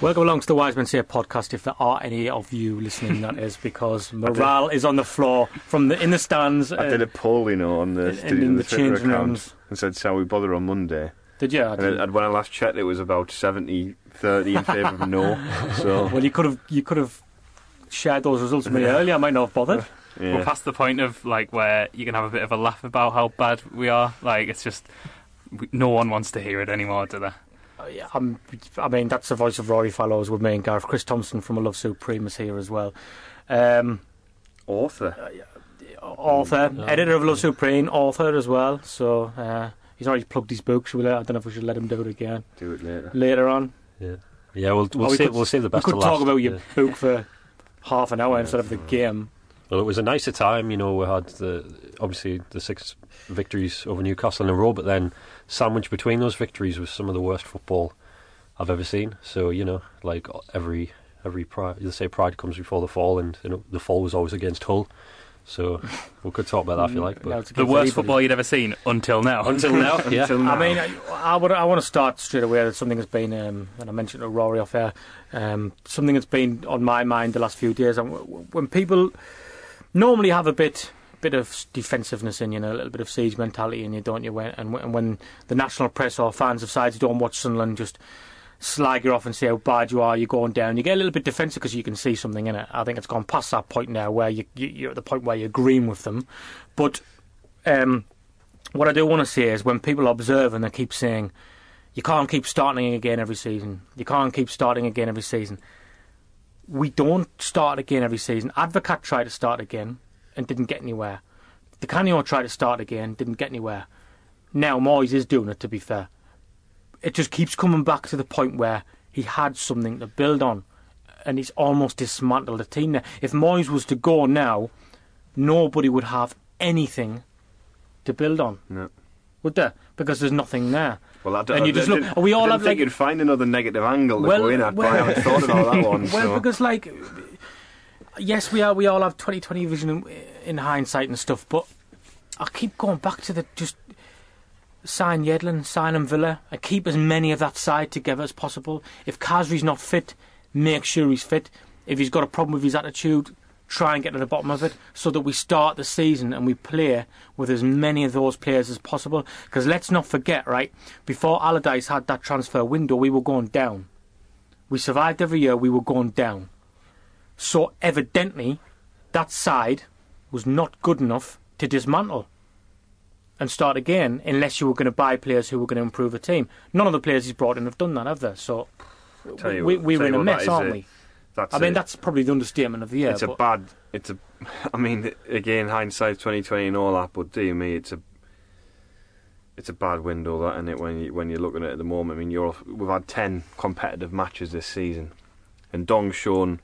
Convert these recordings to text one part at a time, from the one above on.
Welcome along to the Wise Men Say podcast. If there are any of you listening, that is because morale is on the floor from the in the stands. I did uh, a poll, you know, on the, in- studio- in the the Twitter changing account rooms. and said, shall we bother on Monday? did you? I And, and when I last checked, it was about 70 30 in favour of no. So, well, you could have you could have shared those results with me earlier. I might not have bothered. yeah. We're past the point of like where you can have a bit of a laugh about how bad we are. Like it's just we, no one wants to hear it anymore, do they? Uh, yeah, I'm, I mean, that's the voice of Rory Fallows with me and Gareth. Chris Thompson from A Love Supreme is here as well. Um, Author. author, editor of Love Supreme, author as well. So uh, he's already plugged his book. Should we let, I don't know if we should let him do it again Do it later. later on. Yeah, yeah. We'll we'll, Or we save, could- we'll save the best. We could to talk last. about your Yeah. book for half an hour instead of the game. Well, it was a nicer time. You know, we had the obviously the six victories over Newcastle in a row, but then sandwiched between those victories was some of the worst football I've ever seen. So you know, like every every pride, say pride comes before the fall, and you know, the fall was always against Hull. So we could talk about that if you like. But it's The worst anybody. football you'd ever seen until now. until now, yeah. Until now. I mean, I, I would. I want to start straight away with something that's been, um, and I mentioned to Rory off air, um, something that's been on my mind the last few days. And w- w- when people normally have a bit, bit of defensiveness in you, know, a little bit of siege mentality in you, don't you? And, when- and when the national press or fans of sides don't watch Sunderland just slag you off and say how bad you are, you're going down. You get a little bit defensive because you can see something in it. I think it's gone past that point now where you, you, you're at the point where you're agreeing with them. But um, what I do want to say is when people observe and they keep saying, you can't keep starting again every season, you can't keep starting again every season. We don't start again every season. Advocat tried to start again and didn't get anywhere. Di Canio tried to start again, didn't get anywhere. Now Moyes is doing it, to be fair. It just keeps coming back to the point where he had something to build on and he's almost dismantled the team now. If Moyes was to go now, nobody would have anything to build on, No. would there? Because there's nothing there. Well, I, don't- And you I just look- we all I have, think like- you'd find another negative angle to Well, go in at, but I haven't thought about that one. Well, so. because like, yes, we are. We all have 2020 vision in, in hindsight and stuff, but I keep going back to the just sign Yedlin, sign him Villa, keep as many of that side together as possible. If Khazri's not fit, make sure he's fit. If he's got a problem with his attitude, try and get to the bottom of it, so that we start the season and we play with as many of those players as possible. Because let's not forget, right? Before Allardyce had that transfer window, we were going down. We survived every year. We were going down. So evidently, that side was not good enough to dismantle and start again unless you were going to buy players who were going to improve the team. None of the players he's brought in have done that, have they? So we, what- eh? we were tell in a mess, aren't a- we? I mean, it. that's probably the understatement of the year. it's a bad. It's a. I mean, again, hindsight twenty twenty and all that, but dear me, it's a. It's a bad window, that, isn't it? When you when you're looking at it at the moment, I mean, you're we've had ten competitive matches this season, and Dong's shown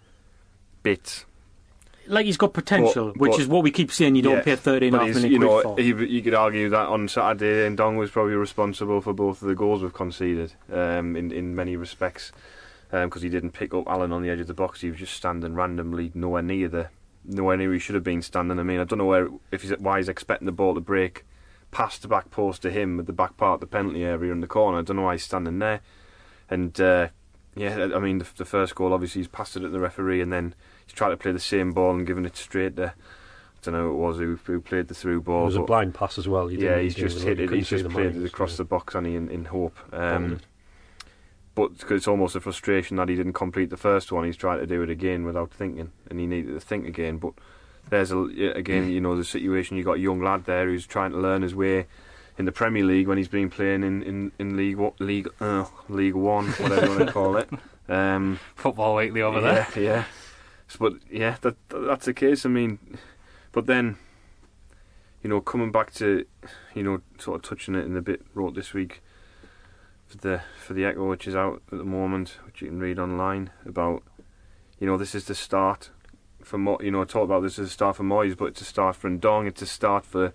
bits. Like he's got potential, But- which but- is what we keep saying. You don't pay thirteen half you know, he, you could argue that on Saturday, Dong was probably responsible for both of the goals we've conceded um, in in many respects, because he didn't pick up Allen on the edge of the box. He was just standing randomly nowhere near the nowhere near he should have been standing. I mean, I don't know where if he's why he's expecting the ball to break past the back post to him at the back part of the penalty area in the corner. I don't know why he's standing there, and. Uh, yeah, I mean the, the first goal. Obviously, he's passed it at the referee, and then he's tried to play the same ball and giving it straight to. I don't know who it was who, who played the through ball. It was a blind pass as well. He yeah, he's he just hit it. He's just played it across so- the box, and he in, in hope. Um, but it's almost a frustration that he didn't complete the first one. He's trying to do it again without thinking, and he needed to think again. But there's a again, you know, the situation. You got a young lad there who's trying to learn his way in the Premier League when he's been playing in in, in League Wa- League uh, League One, whatever you want to call it. Um, Football Weekly over yeah, there. Yeah, but yeah, that, that that's the case. I mean, but then, you know, coming back to, you know, sort of touching it in the bit wrote this week for the for the Echo, which is out at the moment, which you can read online about. You know, this is the start for Mo- you know, I talk about this as a start for Moyes, but it's a start for Ndong. It's a start for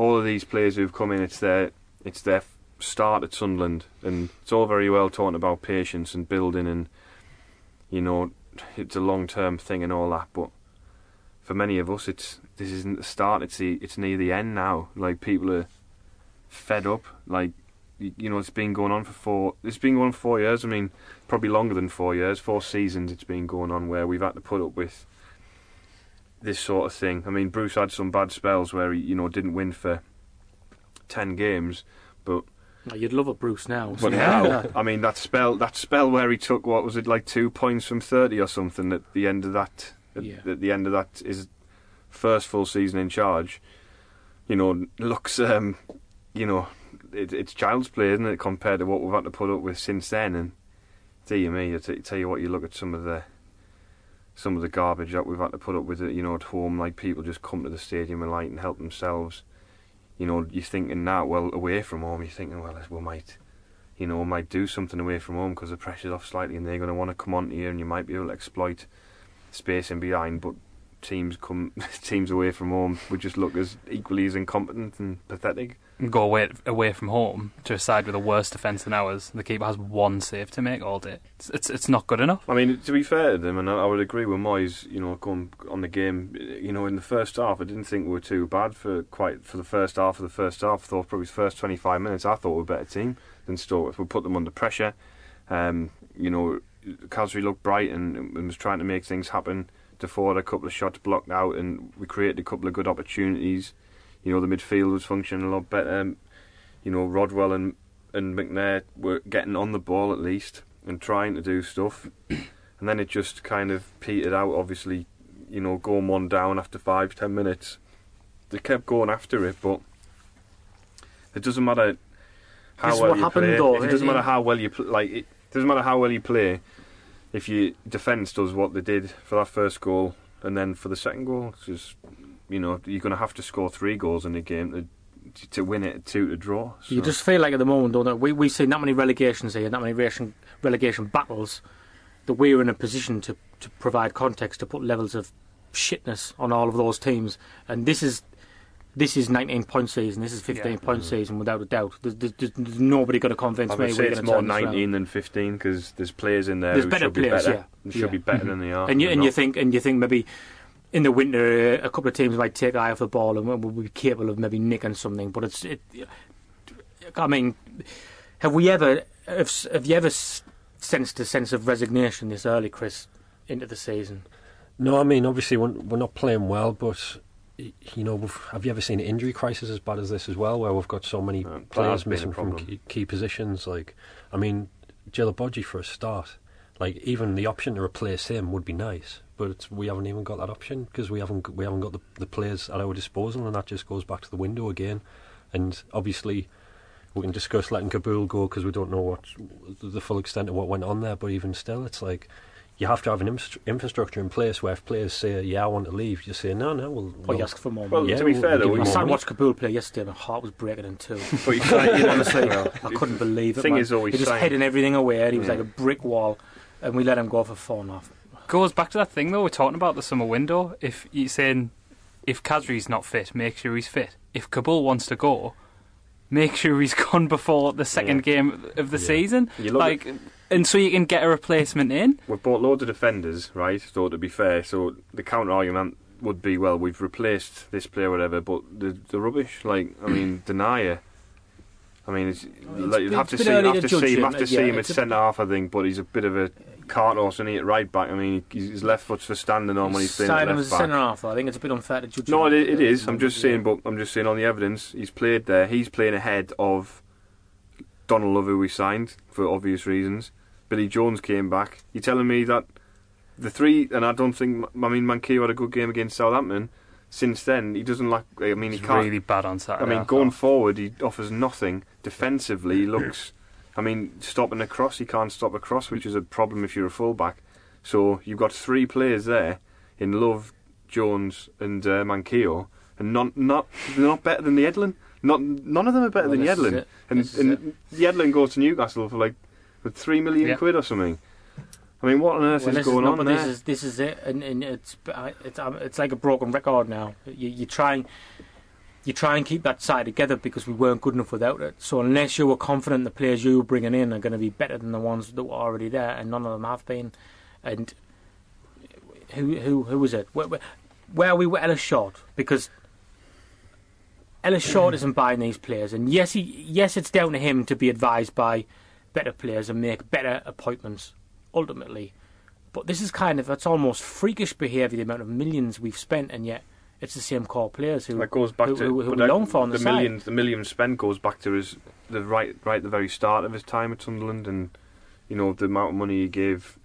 all of these players who've come in. It's their it's their start at Sunderland, and it's all very well talking about patience and building, and you know, it's a long term thing and all that. But for many of us, it's this isn't the start. It's the it's near the end now. Like people are fed up. Like you know, it's been going on for four. It's been going on for four years. I mean, probably longer than four years. Four seasons. It's been going on where we've had to put up with this sort of thing. I mean, Bruce had some bad spells where he, you know, didn't win for ten games, but Oh, You'd love a Bruce now. but now, I mean, that spell, that spell where he took what was it like two points from thirty or something at the end of that, at, Yeah. at the end of that is first full season in charge. You know, looks, um, you know, it, it's child's play, isn't it, compared to what we've had to put up with since then? And dear me, I t- tell you what, you look at some of the some of the garbage that we've had to put up with it. You know, at home, like people just come to the stadium and light and help themselves. You know, you're thinking now, well, away from home, you're thinking, well, we might you know, might do something away from home because the pressure's off slightly and they're going to want to come on here and you might be able to exploit space in behind. But teams come teams away from home would just look as equally as incompetent and pathetic. Go away away from home to a side with a worse defence than ours. The keeper has one save to make all day. It's it's, it's not good enough. I mean, to be fair to them, and I, I would agree with Moyes, you know, going on the game, you know, in the first half, I didn't think we were too bad for quite for the first half of the first half. I thought probably the first 25 minutes, I thought we were a better team than Stoke. We put them under pressure. Um, you know, Khazri looked bright and, and was trying to make things happen. Defoe a couple of shots blocked out, and we created a couple of good opportunities. You know, the midfield was functioning a lot better. Um, you know, Rodwell and and McNair were getting on the ball at least and trying to do stuff. and then it just kind of petered out. Obviously, you know, going one down after five, ten minutes. They kept going after it, but it doesn't matter how This well you happened, play. though, it doesn't eh? matter how well you play. Like it doesn't matter how well you play if your defence does what they did for that first goal, and then for the second goal, it's just you know you're going to have to score three goals in a game to to win it, two to draw. You just feel like at the moment, don't you? We we've seen that many relegations here, that many relegation, relegation battles, that we're in a position to to provide context to put levels of shitness on all of those teams. And this is this is 19 point season. This is 15 Yeah. point mm-hmm. season without a doubt. There's, there's, there's nobody going to convince I me would say we're it's going to more turn this around. 19 than 15 because there's players in there There's who better should players, be better. yeah. should Yeah. be better than mm-hmm. they are. And you and you think and you think maybe in the winter uh, a couple of teams might take eye off the ball and we'll be capable of maybe nicking something. But it's it. I mean, have we ever have, have you ever sensed a sense of resignation this early, Chris, into the season? No, I mean obviously we're, we're not playing well, but you know, we've, have you ever seen an injury crisis as bad as this as well, where we've got so many Uh, players missing from key, key positions? Like, I mean, Djilobodji for a start. Like, even the option to replace him would be nice, but it's, we haven't even got that option because we haven't we haven't got the, the players at our disposal, and that just goes back to the window again. And obviously, we can discuss letting Kaboul go because we don't know what the full extent of what went on there. But even still, it's like you have to have an infra- infrastructure in place where if players say, "Yeah, I want to leave," you say, "No, no, we'll." Or we'll you ask for more Well. Yeah, to be we'll- fair we'll though, give we you My more son money. watched Kaboul play yesterday. My heart was breaking in two. But you can't, you know, Honestly, well, I couldn't believe it. thing man. is always he was saying- heading everything away. and He was Yeah. like a brick wall, and we let him go for four and a half. Goes back to that thing though. We're talking about the summer window. If you're saying if Khazri's not fit, make sure he's fit. If Kaboul wants to go, make sure he's gone before the second game of the Yeah. season. You look like, and so you can get a replacement in. We've bought loads of defenders, right? So to be fair, so the counter argument would be, well, we've replaced this player, whatever, but the the rubbish, like I mean, Denayer. I mean, it's, like, you'd have to a bit see, early have to to see him, him, have to see him at centre half, I think. But he's a bit of a cart horse, and he at right back. I mean, he- his left foot's for standing on when he's playing Sign at him left as a back. centre half. I think it's a bit unfair to judge. No, him. it, it is. I'm just Yeah. saying, but I'm just saying on the evidence, he's played there. He's playing ahead of Donald Love, who we signed for obvious reasons. Billy Jones came back. You're telling me that the three, and I don't think, I mean, Manquillo had a good game against Southampton. Since then, he doesn't like. I mean, he can't. really bad on Saturday. I Saturday. mean, going forward, he offers nothing. Defensively, he looks. I mean, stopping a cross, he can't stop a cross, which is a problem if you're a fullback. So you've got three players there in Love, Jones, and uh, Manquillo, and not not they're not better than the Edlin. Not none of them are better Well, than is Yedlin. And, is and Yedlin goes to Newcastle for like for three million quid or something. I mean, what on earth Well, is going no, on there? This is this is it, and, and it's it's um, it's like a broken record now. You you try and you try and keep that side together because we weren't good enough without it. So unless you were confident the players you were bringing in are going to be better than the ones that were already there, and none of them have been, and who who who was it? Where, where, where we with Ellis Short? Because Ellis Short isn't buying these players, and yes, he yes, it's down to him to be advised by better players and make better appointments ultimately. But this is kind of it's almost freakish behaviour the amount of millions we've spent, and yet it's the same core players who That goes back who, to who, who but we long for on the, the side. millions. The millions spent goes back to his the right right at the very start of his time at Sunderland, and you know the amount of money he gave.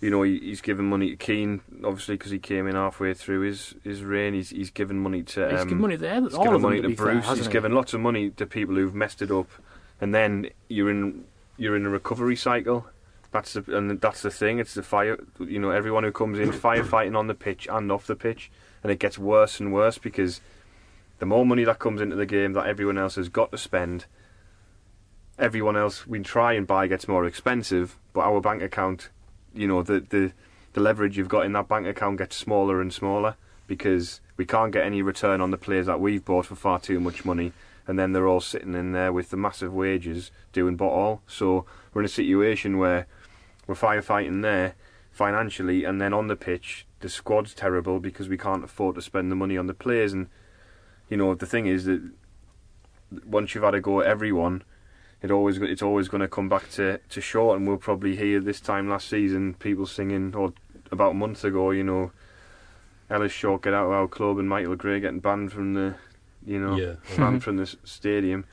You know he, he's given money to Keane, obviously because he came in halfway through his, his reign. He's he's given money to um, He's given money to he's all given of them money to, to be fair, Bruce. he's he? given lots of money to people who've messed it up, and then you're in you're in a recovery cycle. That's the, and that's the thing. It's the fire. You know, everyone who comes in firefighting on the pitch and off the pitch, and it gets worse and worse because the more money that comes into the game that everyone else has got to spend, everyone else we try and buy gets more expensive, but our bank account, you know, the the the leverage you've got in that bank account gets smaller and smaller because we can't get any return on the players that we've bought for far too much money, and then they're all sitting in there with the massive wages doing but all. So we're in a situation where we're firefighting there financially, and then on the pitch the squad's terrible because we can't afford to spend the money on the players. And you know the thing is that once you've had a go at everyone, it always it's always going to come back to to short. And we'll probably hear this time last season people singing, or about a month ago, you know, Ellis Short get out of our club and Michael Gray getting banned from the, you know, Yeah. banned mm-hmm. from the stadium.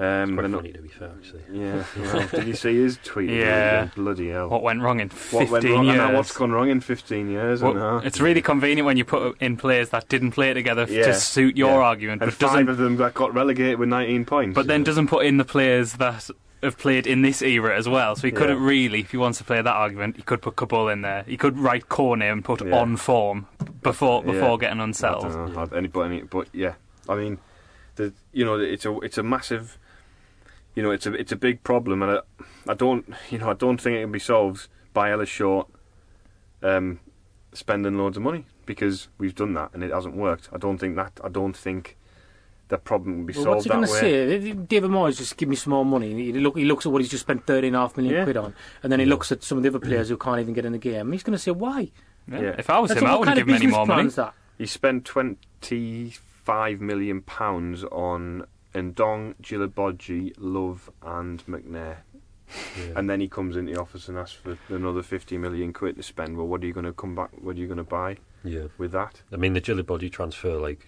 Um, Quite and- funny to be fair, actually. yeah, well, did you see his tweet? Yeah. bloody hell. What went wrong in 15 What went wrong? Years? know what's gone wrong in 15 years. I Well, it's really convenient when you put in players that didn't play together Yeah, to suit your yeah. argument, and but five of them that got relegated with 19 points. but then doesn't put in the players that have played in this era as well. So he Yeah. couldn't really, if he wants to play that argument, he could put Kaboul in there. He could write Cornet and put Yeah. on form before Yeah. before getting I unsettled. don't know, any, but, any, but yeah, I mean, the you know it's a it's a massive, you know it's a it's a big problem, and I, I don't you know I don't think it can be solved by Ellis Short, um, spending loads of money because we've done that and it hasn't worked. I don't think that I don't think the problem will be Well, solved what's he going to say? If David Moyes just give me some more money. He, look, he looks at what he's just spent thirty and a half million Yeah. quid on, and then he looks at some of the other players who can't even get in the game. He's going to say why? Yeah. Yeah. If I was That's him, I wouldn't kind give him any more money. that? He spent twenty five million pounds on Ndong, Djilobodji, Love, and McNair. Yeah. And then he comes into the office and asks for another 50 million quid to spend. Well, what are you going to come back? What are you going to buy yeah. with that? I mean, the Djilobodji transfer, like,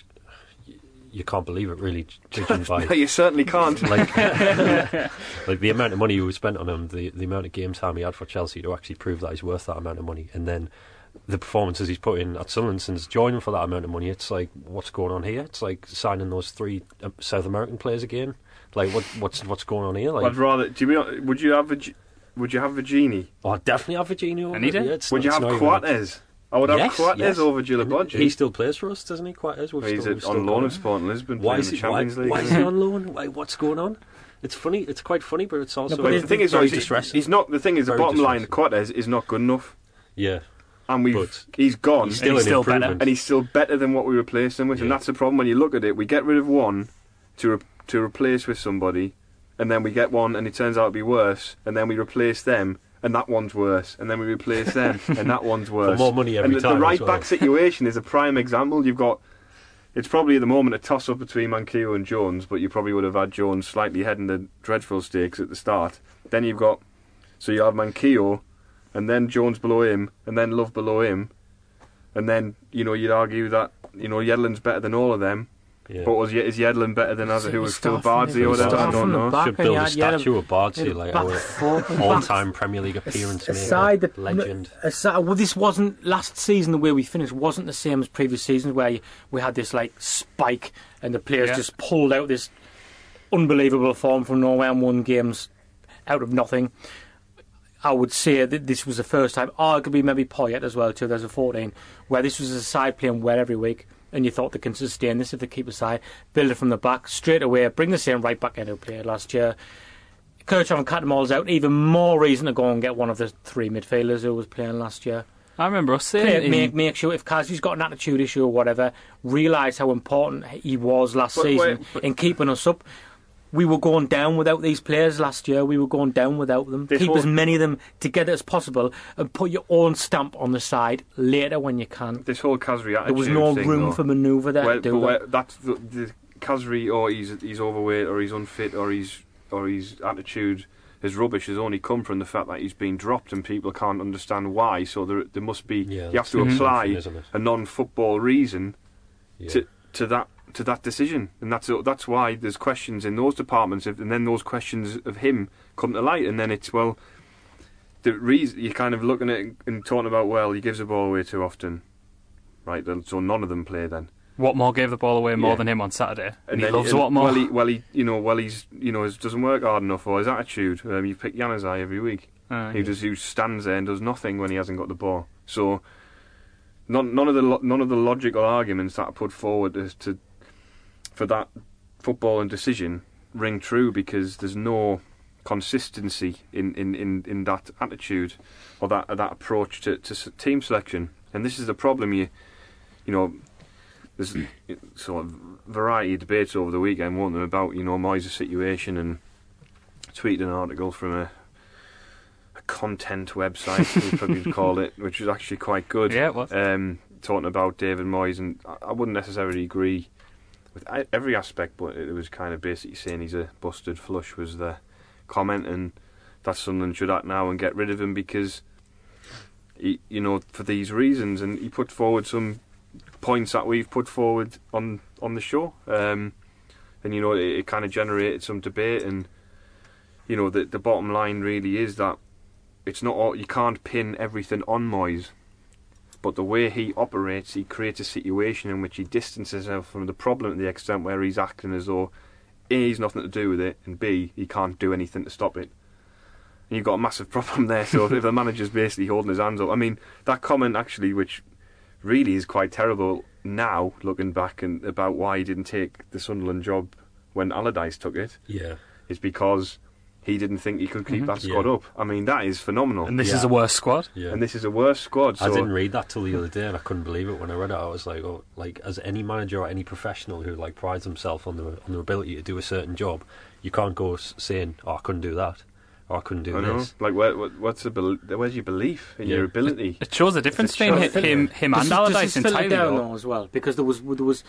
you can't believe it, really, judging by. No, you certainly can't. like, like the amount of money you spent on him, the, the amount of game time he had for Chelsea to actually prove that he's worth that amount of money, and then the performances he's put in at Sunderland since joining for that amount of money, it's like, what's going on here? It's like signing those three uh, South American players again. Like, what what's what's going on here? Like, I'd rather. Do you, be- would you have a? G- Would you have Vergini? oh, I'd definitely have Vergini. Any day. Yeah, it's Would you have not even- I would have Yes, Coates yes. over And Djilobodji. He still plays for us, doesn't he? Coates. We've He's still, at- we've on loan at Sport Lisbon Why playing is the he? Why, Champions League. why is he on loan? Why, what's going on? It's funny. It's quite funny, but it's also but the thing is, very he's, distressing. he's not. The thing is, the bottom line, distressing. Coates is not good enough, yeah, and we've But he's gone. he's still he's an still better. and he's still better than what we replaced him with. And that's the problem when you look at it. We get rid of one to re- to replace with somebody, and then we get one, and it turns out to be worse, and then we replace them, and that one's worse, and then we replace them, and that one's worse. more money every and the, time The as right well. back situation is a prime example. You've got. It's probably at the moment a toss up between Manquillo and Jones, but you probably would have had Jones slightly heading the dreadful stakes at the start. Then you've got. So you have Manquillo, and then Jones below him, and then Love below him, and then, you know, you'd argue that, you know, Yedlin's better than all of them. yeah. But was is Yedlin better than other who was still Start Bardsley or whatever? I don't know. back should and build a had- you statue of Bardsley, you had a like our all-time Premier League appearance a maker, side that legend. a si- well, this wasn't last season. The way we finished wasn't the same as previous seasons, where we had this like spike and the players Yeah. just pulled out this unbelievable form from nowhere and won games out of nothing. I would say that this was the first time, arguably maybe Poyet as well, 2014, where this was a side playing well every week, and you thought they can sustain this if they keep side, build it from the back, straight away, bring the same right back in who played last year. Kirchhoff and Cattermole's out, even more reason to go and get one of the three midfielders who was playing last year. I remember us saying Play, in- make, make sure if Khazri's got an attitude issue or whatever, realise how important he was last But season wait, but- in keeping us up. We were going down without these players last year. We were going down without them. This Keep whole- as many of them together as possible and put your own stamp on the side later when you can. This whole Khazri attitude There was no thing, room though, for manoeuvre there where, do but where, that's the, the Khazri or he's he's overweight or he's unfit or he's or his attitude his rubbish has only come from the fact that he's been dropped and people can't understand why. So there there must be Yeah, you have to apply thing, isn't it? a non-football reason Yeah. to to that to that decision, and that's that's why there's questions in those departments, and then those questions of him come to light, and then it's well, the reason you're kind of looking at it and talking about well, he gives the ball away too often, right? So none of them play then, Watmore gave the ball away more Yeah. than him on Saturday, and, he then- loves and, Watmore. Well, he, well, he, you know, well, he's, you know, doesn't work hard enough, or his attitude. Um, you pick Januzaj every week. Aye. He just who stands there and does nothing when he hasn't got the ball. So none, none of the none of the logical arguments that are put forward as to for that football and decision ring true because there's no consistency in, in, in, in that attitude or that that approach to, to team selection. And this is the problem. You you know there's sort of variety of debates over the weekend, weren't there, about you know Moyes' situation and tweeted an article from a a content website, we probably call it, which was actually quite good. Yeah, it was. Um, talking about David Moyes, and I, I wouldn't necessarily agree with every aspect, but it was kind of basically saying he's a busted flush was the comment, and that Sunderland should act now and get rid of him because, he, you know, for these reasons, and he put forward some points that we've put forward on on the show, um, and you know, it, it kind of generated some debate, and you know, the the bottom line really is that it's not all you can't pin everything on Moyes, but the way he operates, he creates a situation in which he distances himself from the problem to the extent where he's acting as though A, he's nothing to do with it, and B, he can't do anything to stop it. And you've got a massive problem there. So if the manager's basically holding his hands up, I mean, that comment actually, which really is quite terrible now, looking back and about why he didn't take the Sunderland job when Allardyce took it, Yeah. is because he didn't think he could keep Mhm. that squad Yeah. up. I mean, that is phenomenal. and this Yeah. is a worse squad. Yeah. And this is a worse squad. So I didn't read that till the other day, and I couldn't believe it when I read it. I was like, "Oh, like as any manager or any professional who like prides himself on their on their ability to do a certain job, you can't go saying, "Oh, I couldn't do that," or "I couldn't do I know. this." Like, where, what's the bel- where's your belief in Yeah. your ability? It shows the difference a between show. hi- him, him Does and this- does Allardyce this filter entirely. down though. though as well because there was there was.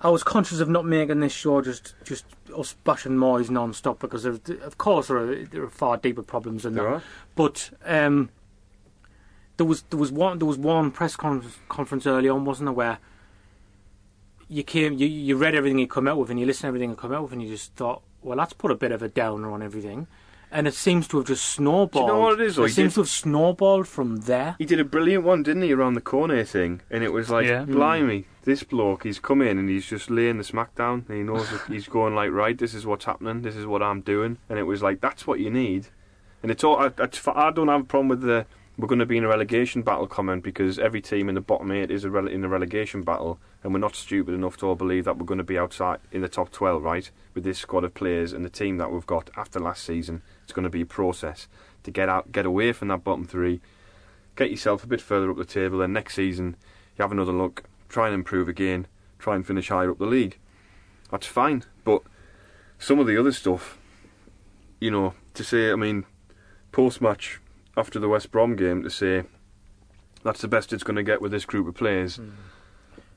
I was conscious of not making this show just just us bashing Moyes non-stop because there, of course there are, there are far deeper problems than There that. are. But um, there was there was one there was one press con- conference early on, wasn't there, where you came you you read everything he come out with and you listened to everything he come out with and you just thought, well, that's put a bit of a downer on everything, and it seems to have just snowballed. Do you know what it is, though? It He seems did- to have snowballed from there. He did a brilliant one, didn't he, around the corner thing? And it was like, Yeah. Hmm. blimey, this bloke, he's come in and he's just laying the smack down. And he knows that he's going like, right, this is what's happening, this is what I'm doing. And it was like, that's what you need. And it's all, I, I, I don't have a problem with the we're going to be in a relegation battle comment because every team in the bottom eight is a rele- in a relegation battle, and we're not stupid enough to all believe that we're going to be outside in the top 12, right? With this squad of players and the team that we've got after last season, it's going to be a process to get out, get away from that bottom three, get yourself a bit further up the table, and next season you have another look, try and improve again, try and finish higher up the league. That's fine, but some of the other stuff, you know, to say, I mean, post match after the West Brom game, to say that's the best it's going to get with this group of players. Hmm.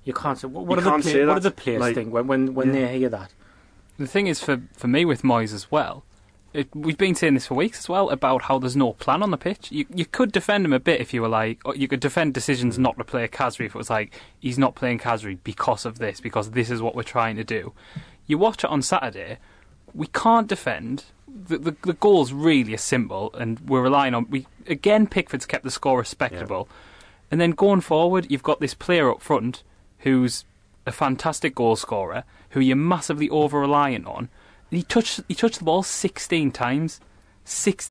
You can't say what, what You do the can't play, say what do that, the players like- think when when, when Yeah. they hear that? The thing is, for for me with Moyes as well, it, we've been saying this for weeks as well about how there's no plan on the pitch. You you could defend him a bit if you were like, or you could defend decisions not to play Khazri if it was like he's not playing Khazri because of this, because this is what we're trying to do. You watch it on Saturday, we can't defend. The, the the goals really are simple, and we're relying on we again. Pickford's kept the score respectable, and then going forward, you've got this player up front who's a fantastic goal scorer who you're massively over reliant on. He touched he touched the ball 16 times. Six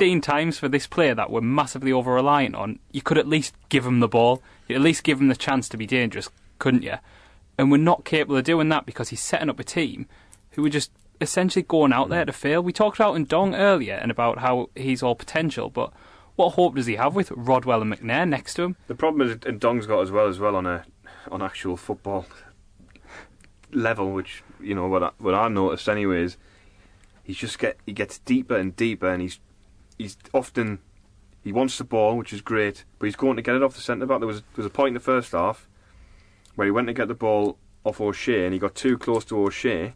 15 times for this player that we're massively over reliant on, you could at least give him the ball. You'd at least give him the chance to be dangerous, couldn't you? And we're not capable of doing that because he's setting up a team who are just essentially going out there to fail. We talked about Ndong earlier and about how he's all potential, but what hope does he have with Rodwell and McNair next to him? The problem is, Dong's got as well as well on a on actual football level, which you know what I, what I noticed anyways. He's just get he gets deeper and deeper, and he's he's often he wants the ball, which is great, but he's going to get it off the centre back. There was there was a point in the first half where he went to get the ball off O'Shea, and he got too close to O'Shea,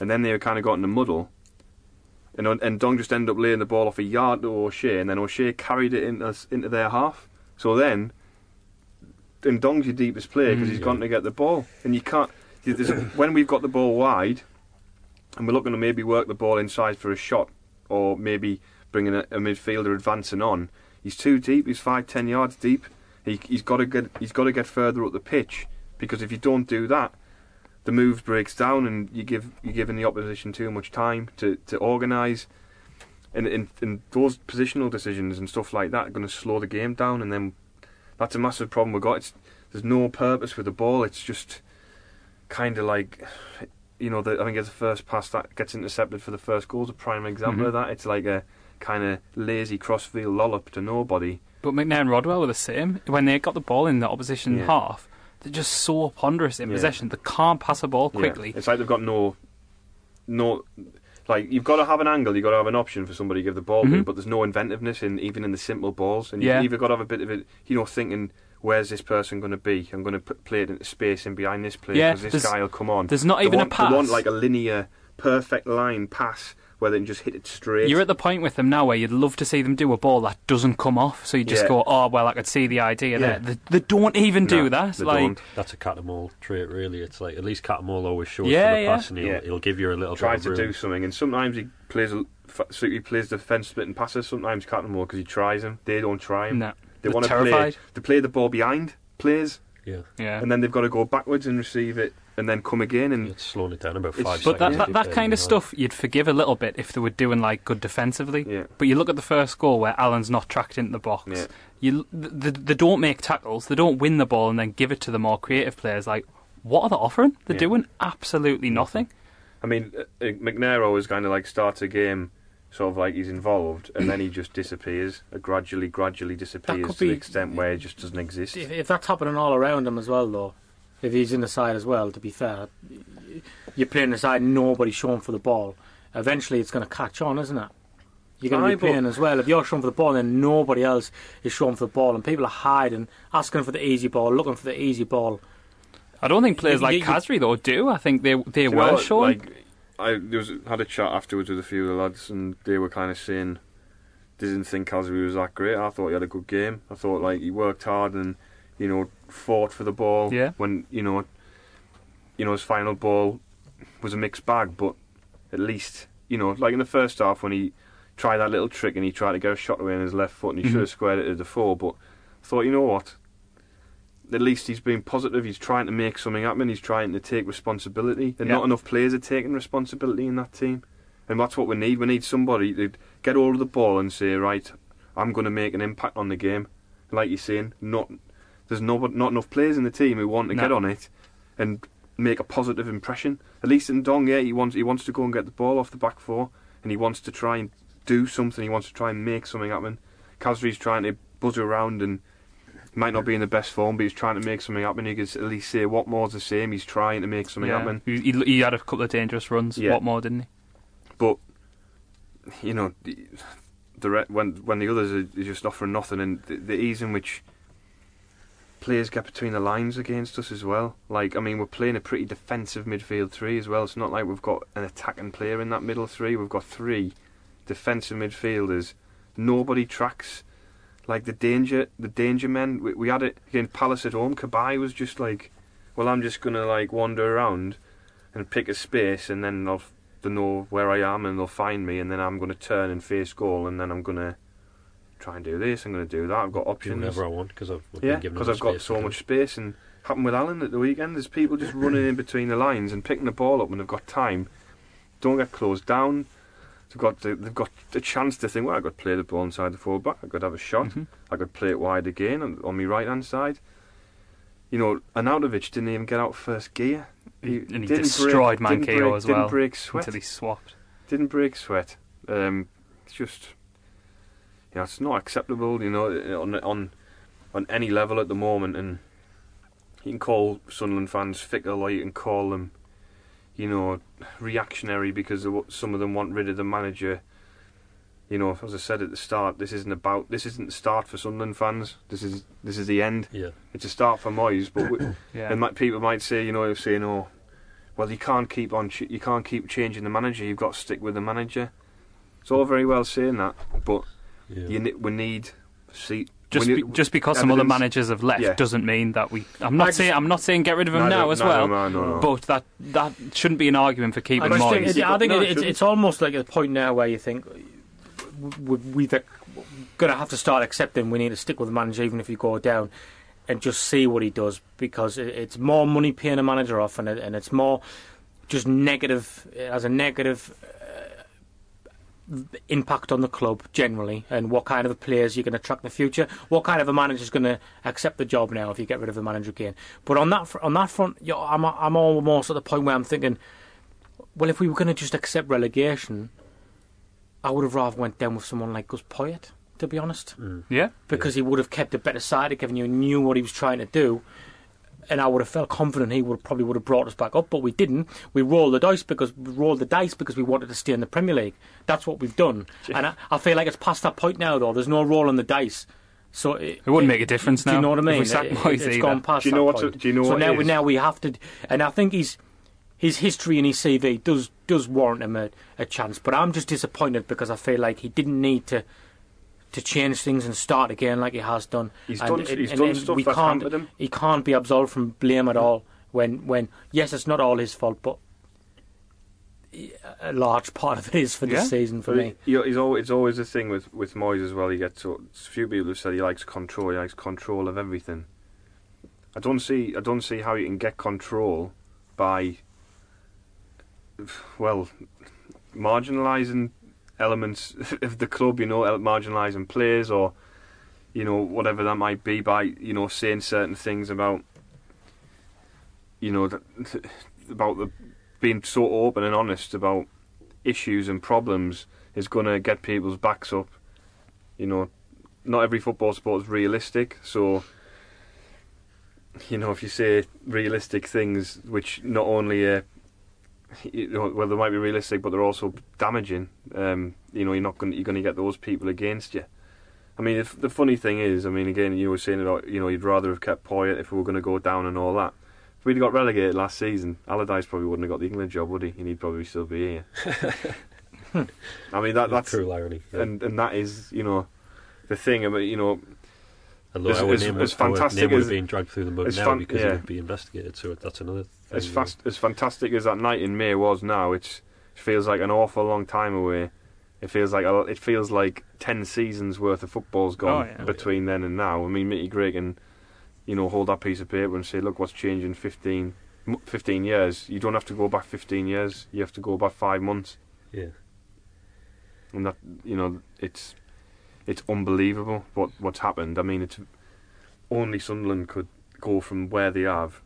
and then they kind of got in the muddle. And, and Dong just ended up laying the ball off a yard to O'Shea, and then O'Shea carried it into, into their half. So then, and Dong's your deepest player because Mm, he's yeah. gone to get the ball, and you can't. There's a, when we've got the ball wide, and we're looking to maybe work the ball inside for a shot, or maybe bringing a, a midfielder advancing on. He's too deep. He's five, ten yards deep. He, he's got to get. He's got to get further up the pitch because if you don't do that, the move breaks down, and you give you're giving the opposition too much time to to organise. And, and and those positional decisions and stuff like that are going to slow the game down, and then that's a massive problem we've got. It's, there's no purpose with the ball. It's just kind of like, you know, the, I think it's the first pass that gets intercepted for the first goal is a prime example Mhm. of that. It's like a kind of lazy crossfield lollop to nobody. But McNair and Rodwell were the same. When they got the ball in the opposition Yeah. half, they're just so ponderous in Yeah. possession. They can't pass a ball Yeah. quickly. It's like they've got no, no, like you've got to have an angle, you've got to have an option for somebody to give the ball to, Mhm. but there's no inventiveness in even in the simple balls, and you've either got to have a bit of it, you know, thinking. Where's this person going to be? I'm going to put, play it into space in behind this player Yeah, because this guy will come on. There's not even want, a pass. They want like a linear, perfect line pass where they can just hit it straight. You're at the point with them now where you'd love to see them do a ball that doesn't come off, so you just Yeah. go, "Oh well, I could see the idea Yeah. there." They, they don't even No, do that. they like, don't. That's a Cattermole trait, really. It's like at least Cattermole always shows Yeah, for the yeah. pass, and he'll, Yeah. he'll give you a little tries bit to do something, and sometimes he plays a, f- so he plays the fence splitting passes. Sometimes Cattermole because he tries them. They don't try him. no, they want to play. They play the ball behind players, Yeah, Yeah, and then they've got to go backwards and receive it, and then come again. And it's slowing it down about It's- five But that, seconds. that, that kind of stuff you'd forgive a little bit if they were doing like good defensively. yeah, But you look at the first goal where Allen's not tracked into the box. Yeah. You they, they don't make tackles. They don't win the ball and then give it to the more creative players. Like, what are they offering? They're Yeah. doing absolutely nothing. I mean, uh, uh, McNair always kind of like starts a game. Sort of like he's involved, and then he just disappears. Uh, gradually, gradually disappears could to the be- extent where it just doesn't exist. If, if that's happening all around him as well, though, if he's in the side as well, to be fair, you're playing the side, nobody's showing for the ball. Eventually, it's going to catch on, isn't it? You're going Aye, to be but- playing as well. If you're showing for the ball, then nobody else is showing for the ball, and people are hiding, asking for the easy ball, looking for the easy ball. I don't think players You- like you- you- though do. I think they they Do you know were what, showing. Like, I there was had a chat afterwards with a few of the lads, and they were kind of saying they didn't think Khazri was that great. I thought he had a good game. I thought like he worked hard and you know fought for the ball. Yeah. When you know, you know his final ball was a mixed bag, but at least you know like in the first half when he tried that little trick and he tried to get a shot away on his left foot and he Mhm. should have squared it to the four, but I thought you know what. At least he's being positive. He's trying to make something happen. He's trying to take responsibility. And Yeah. not enough players are taking responsibility in that team. And that's what we need. We need somebody to get hold of the ball and say, right, I'm going to make an impact on the game. Like you're saying, not there's no, not enough players in the team who want to No. get on it. And make a positive impression. At least in Dong, yeah, he wants he wants to go and get the ball off the back four, and he wants to try and do something. He wants to try and make something happen. Khazri's trying to buzz around and might not be in the best form, but he's trying to make something happen. He can at least say Watmore's the same. He's trying to make something Yeah. happen. He, he, he had a couple of dangerous runs. Yeah. Watmore, didn't he? But you know, the, the when when the others are, are just offering nothing, and the, the ease in which players get between the lines against us as well. Like, I mean, we're playing a pretty defensive midfield three as well. It's not like we've got an attacking player in that middle three. We've got three defensive midfielders. Nobody tracks. Like the danger, the danger men. We, we had it against Palace at home. Cabaye was just like, well, I'm just gonna like wander around and pick a space, and then I'll they know where I am, and they'll find me, and then I'm gonna turn and face goal, and then I'm gonna try and do this. I'm gonna do that. I've got options. whatever I want because I've I've Yeah, because I've got so to much space. And happened with Allen at the weekend. There's people just running in between the lines and picking the ball up when they've got time. Don't get closed down. They've got the, they've got a chance to think, well, I could play the ball inside the fullback. I could have a shot. Mhm. I could play it wide again on, on my right hand side. You know, Arnautovic didn't even get out first gear. He and he destroyed break, Manquillo break, as well. didn't break sweat until he swapped. didn't break sweat. Um, it's just, you know, it's not acceptable. You know, on on on any level at the moment, and you can call Sunderland fans fickle, or you can call them, you know, reactionary because of what- some of them want rid of the manager. You know, as I said at the start, this isn't about this isn't the start for Sunderland fans. This is this is the end. Yeah, It's a start for Moyes, but we, Yeah. and might, people might say, you know, saying, "Oh, well, you can't keep on, you can't keep changing the manager. You've got to stick with the manager." It's all very well saying that, but yeah. you we need see just we be, just because some other managers have left Yeah. doesn't mean that we. I'm I not just- saying I'm not saying get rid of him Neither- now as neither well. am no, no. But that that shouldn't be an argument for keeping I think, it, I think No, it, it it's, it's almost like a point now where you think we, we're going to have to start accepting we need to stick with the manager even if you go down and just see what he does because it, it's more money paying a manager off and, it, and it's more just negative, it has a negative impact on the club generally and what kind of players you're going to attract in the future. What kind of a manager is going to accept the job now if you get rid of the manager again? But on that fr- on that front, you know, I'm I'm almost at the point where I'm thinking, well, if we were going to just accept relegation, I would have rather went down with someone like Gus Poyet, to be honest, mm. yeah, because he would have kept a better side, given you knew what he was trying to do. And I would have felt confident he would probably would have brought us back up, but we didn't. We rolled the dice because we rolled the dice because we wanted to stay in the Premier League. That's what we've done, and I, I feel like it's past that point now. Though there's no rolling the dice, so it, it wouldn't make a difference now. do you know what I if mean? we sack It- Moyes it's either. gone past Do you know that what's- point. do you know so what now, it we, now we have to, and I think he's his history and his CV does does warrant him a, a chance. But I'm just disappointed because I feel like he didn't need to to change things and start again like he has done. He's and, done- and- he's and- done stuff we can't. He can't be absolved from blame at all. When when yes, it's not all his fault, but a large part of it is for Yeah. this season for me. he- he's always, it's always the thing with with Moyes as well. He gets a few people have said he likes control. He likes control of everything. I don't see I don't see how you can get control by well marginalising elements of the club. You know, marginalising players or you know whatever that might be by you know saying certain things about you know about the being so open and honest about issues and problems is going to get people's backs up. You know, not every football sport is realistic, so you know if you say realistic things, which not only uh, you know, well they might be realistic, but they're also damaging. Um, you know, you're not going you're going to get those people against you. I mean, if, the funny thing is, I mean, again, you were saying about you know you'd rather have kept Poyet if we were going to go down and all that. If we'd got relegated last season, Allardyce probably wouldn't have got the England job, would he? And he'd probably still be here. I mean, that that's cruel irony. Yeah. and and that is you know the thing about you know Although as- our as- name, as our fantastic name would as- have been dragged through the mud now fan- because yeah. it would be investigated. So that's another. Thing, as fast as fantastic as that night in May was now, it feels like an awful long time away. It feels like a, it feels like ten seasons worth of football's oh, gone Oh, yeah. between then and now. I mean, Mickey Gray can, you know, hold that piece of paper and say, "Look, what's changed in 15, 15 years." You don't have to go back fifteen years. You have to go back five months. Yeah. and that you know, it's it's unbelievable what what's happened. I mean, it's only Sunderland could go from where they have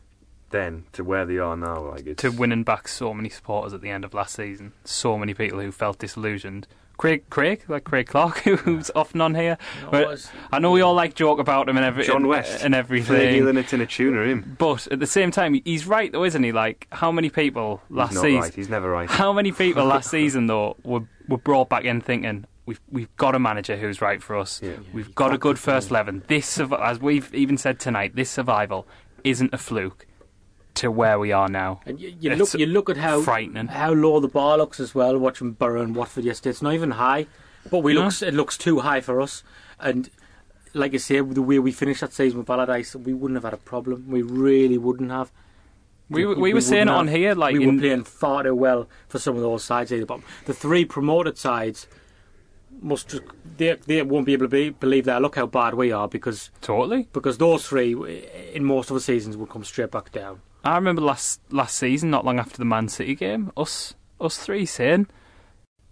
then to where they are now. Like it's to winning back so many supporters at the end of last season. So many people who felt disillusioned. Craig, Craig, like Craig Clark, who's often on here. But was- I know we all like joke about him and every John West and everything. nailing it in a tuner. Him. But at the same time, he's right though, isn't he? Like how many people last He's not season? right. He's never right. How many people last season though were were brought back in thinking we've we've got a manager who's right for us. Yeah. We've got a good first eleven. This, as we've even said tonight, this survival isn't a fluke to where we are now. And you, you look, you look at how frightening. how low the bar looks as well. Watching Borough and Watford yesterday, it's not even high, but we No. looks it looks too high for us. And like I say, with the way we finished that season with Allardyce, we wouldn't have had a problem. We really wouldn't have. We were- we were saying it on here, like we in- were playing far too well for some of those sides the bottom. The three promoted sides must just, they they won't be able to be, believe that. Look how bad we are because Totally. because those three eh, in most of the seasons will come straight back down. I remember last last season, not long after the Man City game, us us three saying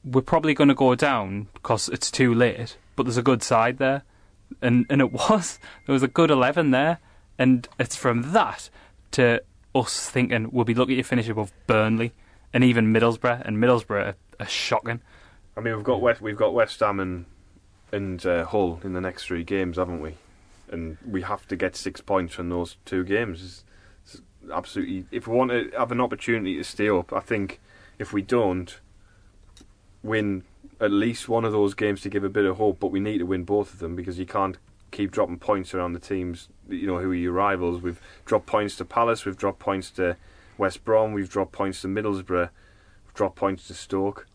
we're probably going to go down because it's too late. But there's a good side there, and and it was there was a good eleven there, and it's from that to us thinking we'll be lucky to finish above Burnley and even Middlesbrough, and Middlesbrough are, are shocking. I mean, we've got West, we've got West Ham and and uh, Hull in the next three games, haven't we? And we have to get six points from those two games. Absolutely. If we want to have an opportunity to stay up, I think if we don't win at least one of those games to give a bit of hope, but we need to win both of them because you can't keep dropping points around the teams. You know who are your rivals. We've dropped points to Palace. We've dropped points to West Brom. We've dropped points to Middlesbrough. We've dropped points to Stoke.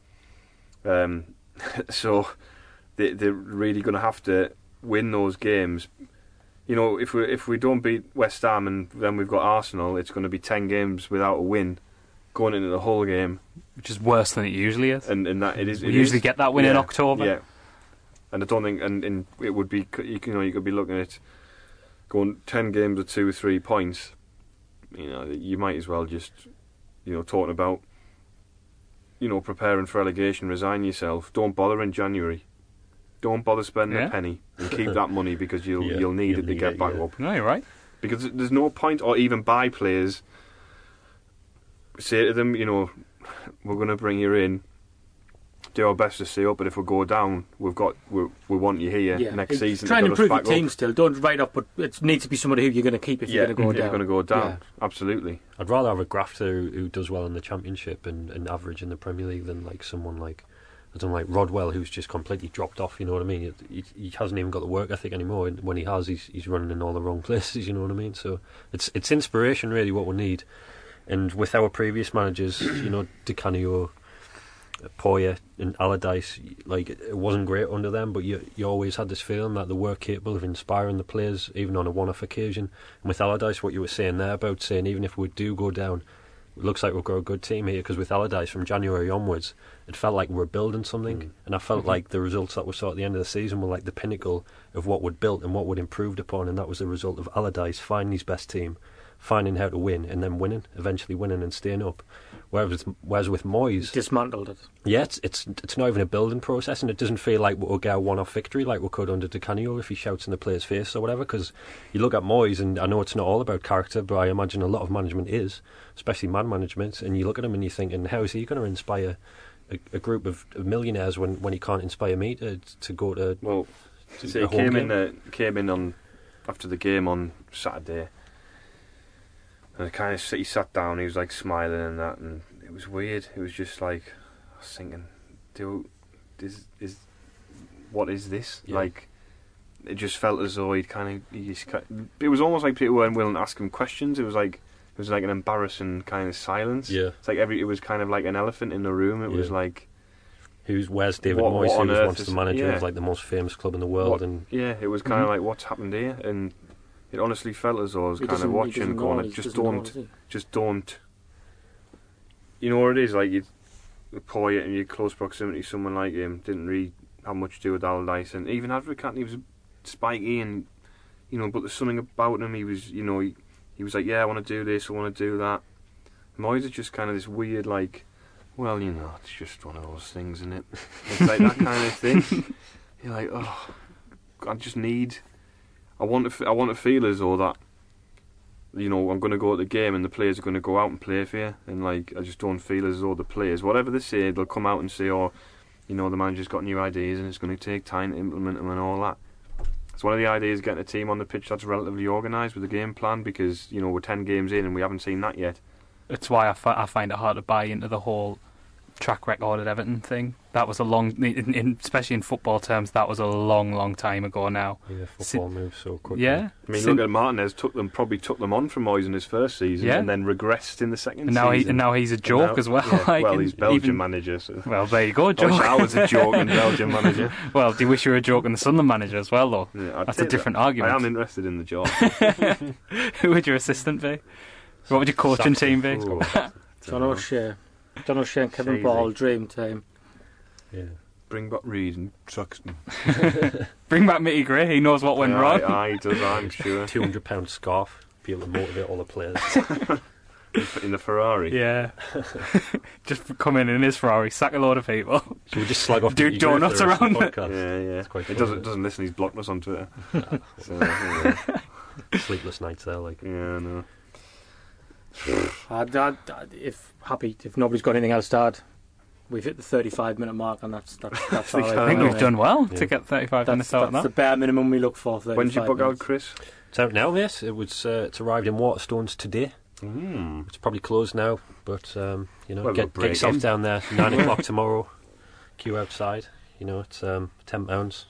Um, so they, they're really going to have to win those games. You know, if we if we don't beat West Ham and then we've got Arsenal, it's going to be ten games without a win going into the whole game, Which is worse than it usually is. and, and that it is. We it usually is- get that win in October. Yeah, and I don't think, and, and it would be, you know, you could be looking at going ten games or two or three points. You know, you might as well just, you know, talking about, you know, preparing for relegation, resign yourself. Don't bother in January. Don't bother spending Yeah. a penny and keep that money because you'll Yeah, you'll need you'll it to need get it, back yeah. up. No, you're right. Because there's no point, or even buy players. Say to them, you know, we're going to bring you in. Do our best to stay up, but if we go down, we've got we we want you here next It's season. Try to and get us improve your back up. team still. Don't write up, but it needs to be somebody who you're going to keep if yeah, you're going to go if down. you're going to go down. Yeah. Absolutely. I'd rather have a grafter who, who does well in the Championship and, and average in the Premier League than like someone like I don't like Rodwell who's just completely dropped off. You know what I mean? He, he hasn't even got the work ethic anymore. And when he has, he's he's running in all the wrong places. You know what I mean? So it's it's inspiration really what we need. And with our previous managers, you know, Di Canio, Poyet, and Allardyce, like it wasn't great under them, but you you always had this feeling that they were capable of inspiring the players, even on a one-off occasion. And with Allardyce, what you were saying there about saying even if we do go down, it looks like we've got a good team here. Because with Allardyce from January onwards, it felt like we're building something, mm. and I felt mm-hmm. like the results that we saw at the end of the season were like the pinnacle of what we'd built and what we'd improved upon, and that was the result of Allardyce finding his best team, finding how to win, and then winning, eventually winning and staying up. Whereas, whereas with Moyes, Dismantled it. yeah, it's, it's it's not even a building process, and it doesn't feel like we'll get a one-off victory like we could under Di Canio if he shouts in the player's face or whatever. Because you look at Moyes, and I know it's not all about character, but I imagine a lot of management is, especially man management. And you look at him and you're thinking, how is he going to inspire a, a group of millionaires when, when he can't inspire me to to go to? Well, to so he came in. Uh, came in on after the game on Saturday, and kind of he sat down. He was like smiling and that, and it was weird. It was just like I was thinking, do is is what is this Yeah. like? It just felt as though he'd kind of. He just, it was almost like people weren't willing to ask him questions. It was like it was like an embarrassing kind of silence. Yeah. It's like every. It was kind of like an elephant in the room. It was like. Who's where's David What- Moyes, what on who earth once is- the manager yeah. of like the most famous club in the world, What- and Yeah, it was kind of Mhm. like what's happened here, and it honestly felt as though I was He kind of watching, going, know, like, just doesn't know, don't, just don't. You know what it is like? You Poyet in your close proximity, to someone like him didn't really have much to do with Allardyce, and even Advocat, he was spiky, and you know, but there's something about him. He was, you know, he, he was like, yeah, I want to do this, I want to do that. Moyes is just kind of this weird, like, well, you know, it's just one of those things, isn't it? It's like that kind of thing. You're like, oh, I just need. I want to. f- I want to feel as though that you know, I'm going to go to the game and the players are going to go out and play for you. And like, I just don't feel as though the players, whatever they say, they'll come out and say, oh, you know, the manager's got new ideas and it's going to take time to implement them and all that. It's one of the ideas getting a team on the pitch that's relatively organised with a game plan because you know we're ten games in and we haven't seen that yet. That's why I, fi- I find it hard to buy into the whole track record at Everton thing. That was a long, in, in, especially in football terms, that was a long, long time ago now. Yeah, football moves so quickly. Yeah, I mean, Sin- look at Martinez. Took them probably took them on from Moyes in his first season, Yeah. and then regressed in the second and now he, and now he's a And joke now- as well. yeah, like, well, he's Belgian even- manager. So. Well, there you go, I wish joke. I was a joke and Belgian manager. well, do you wish you were a joke and the Sunderland manager as well, though? Yeah, That's a different that. argument. I am interested in the job. Who would your assistant be? What would your coaching team be? Ooh. John O'Shea. John O'Shea and Kevin Cheesy. Ball, dream team. Yeah. Bring back Reid and Truxton. Bring back Mickey Gray. He knows what went aye, wrong. Aye, he does. I'm sure. Two hundred pound scarf. Be able to motivate all the players. in the Ferrari. Yeah. Just come in in his Ferrari, sack a load of people. So we just slag off Do Mickey Gray for the donuts rest of the around it. podcast. Yeah, yeah. It's quite He fun, doesn't isn't it? doesn't listen. He's blocked us on Twitter. so, yeah, Sleepless nights there, like. yeah, no. I'd, I'd, I'd- if happy, if nobody's got anything else to add, we've hit the 35 minute mark, and that's that's, that's all think right. I think we've done well Yeah. to get 35 That's, minutes out that's the bare minimum we look for. When did you 35 book out. Chris? It's out now, mate. It was. Uh, it's arrived in Waterstones today. Mm. It's probably closed now, but um, you know, Well, get, we'll get yourself down there. Nine o'clock tomorrow. Queue outside. You know, it's um, ten pounds.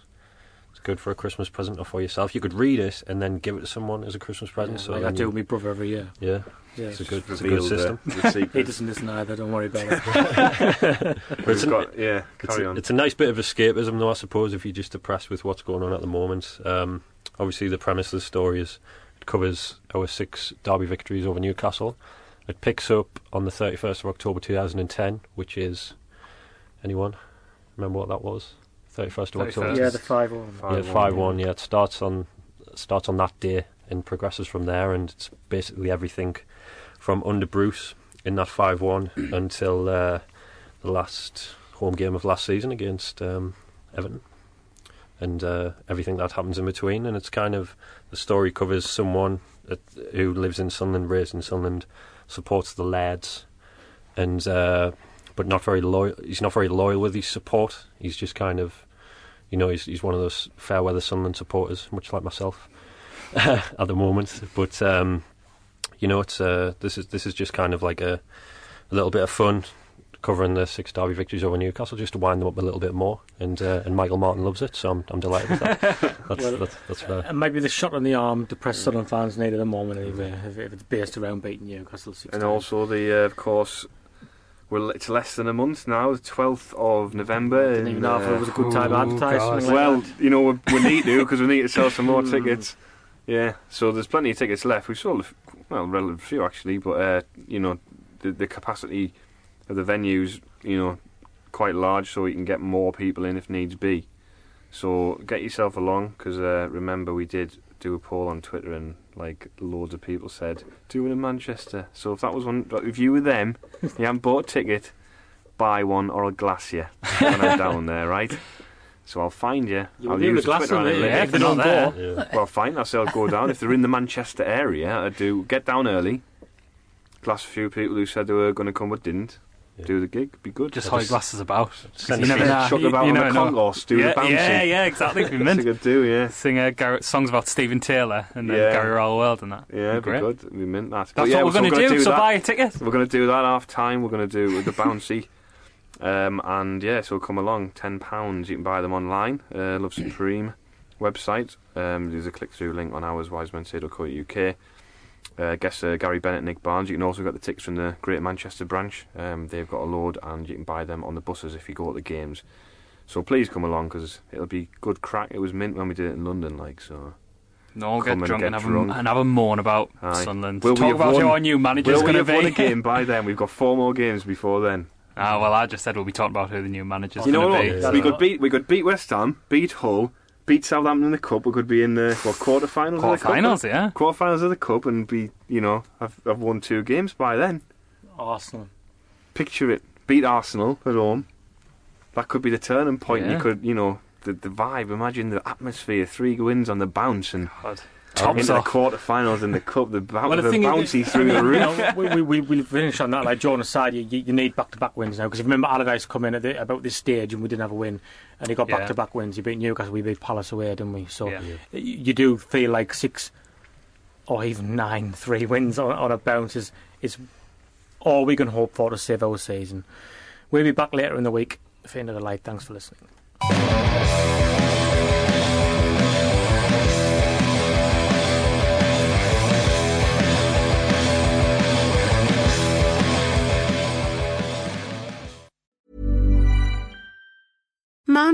It's good for a Christmas present or for yourself. You could read it and then give it to someone as a Christmas present. Yeah, so like I then do you- with my brother every year. yeah, Yeah. it's a good, it's a good system. The, secret. He doesn't listen either. Don't worry about it. But it's, an- got, yeah, it's, carry a, it's a nice bit of escapism, though. I suppose if you're just depressed with what's going on at the moment. Um, obviously, the premise of the story is it covers our six derby victories over Newcastle. It picks up on the 31st of October 2010, which is anyone remember what that was? 31st of 31st. October. yeah, the 5 1. Yeah, 5-1, five one. Yeah, it starts on starts on that day and progresses from there, and it's basically everything from under Bruce in that five one until uh, the last home game of last season against um, Everton, and uh, everything that happens in between. And it's kind of the story covers someone that, who lives in Sunderland, raised in Sunderland, supports the lads, and uh, but not very loyal. He's not very loyal with his support. He's just kind of you know, he's, he's one of those fair weather Sunderland supporters, much like myself at the moment. But um, you know, it's uh, this is this is just kind of like a, a little bit of fun covering the six derby victories over Newcastle, just to wind them up a little bit more. And uh, and Michael Martin loves it, so I'm I'm delighted with that. That's Well, that's, that's fair. And maybe the shot on the arm depressed Sunderland fans need at the moment, anyway, if, if it's based around beating Newcastle six And times. also the, uh, of course, well, it's less than a month now, the 12th of November. Didn't even and, know if it uh, was a good time to oh, advertise something like well, that. you know, we, we need to because we need to sell some more Mm. tickets. Yeah, so there's plenty of tickets left. We've sold, well, relatively few actually, but, uh, you know, the, the capacity of the venues, you know, quite large so we can get more people in if needs be. So get yourself along because uh, remember we did do a poll on Twitter and like loads of people said do it in Manchester. So if that was one, if you were them, you haven't bought a ticket, buy one or I'll glass you when I'm down there, right? So I'll find you. You I'll use the glass Twitter on on it, it yeah, if they're not there. Yeah. Well, fine. I'll say I'll go down if they're in the Manchester area. I do get down early. Glass a few people who said they were going to come but didn't. Yeah. Do the gig. Be good. Just I high glasses about. Send You never few- know. Chuck You- about you on the never know. concourse. Do yeah, the bouncing. yeah, yeah, exactly. We That's a meant good do. Yeah. sing uh, Garrett, songs about Steven Taylor and then Yeah. Gary Rowell World and that. Yeah, be Great. good. We meant that. That's But yeah, what we're so going to gonna do. so that. buy a ticket. We're going to do that half time. We're going to do with the bouncy. Um, and yeah, so come along. Ten pounds. You can buy them online. Uh, Love Supreme website. Um, there's a click through link on ours wisemensay.co.uk. Uh, guess uh, Gary Bennett, Nick Barnes. You can also get the tickets from the Great Manchester branch. Um, they've got a load, and you can buy them on the buses if you go to the games. So please come along because it'll be good crack. It was mint when we did it in London, like so. No, get and drunk get and, have drunk. A, and have a moan about Aye. Sunderland. Will Talk about won- who our new manager's going to have won a game by then? We've got four more games before then. Ah, well, I just said we'll be talking about who the new manager's You know going to Yeah. We could beat we could beat West Ham, beat Hull, beat Southampton in the cup. We could be in the what quarterfinals. be. of the cup? Quarterfinals, yeah. Quarterfinals of the cup, and be you know I've I've won two games by then. Arsenal. Picture it: beat Arsenal at home. That could be the turning point. Yeah. You could you know the the vibe. Imagine the atmosphere. Three wins on the bounce, and God. Tops into the off. quarterfinals in the cup. The, bou- Well, the, thing is- bouncy through I the mean, roof. You know, we, we, we, we finish on that. Like John aside, you, you you need back-to-back wins now because if you remember Allardyce come in at the, about this stage and we didn't have a win, and he got Yeah. back-to-back wins. You beat Newcastle, we beat Palace away, didn't we? So Yeah. y- you do feel like six or even nine, three wins on, on a bounce is is all we can hope for to save our season. We'll be back later in the week. For end of the light. Thanks for listening. Mom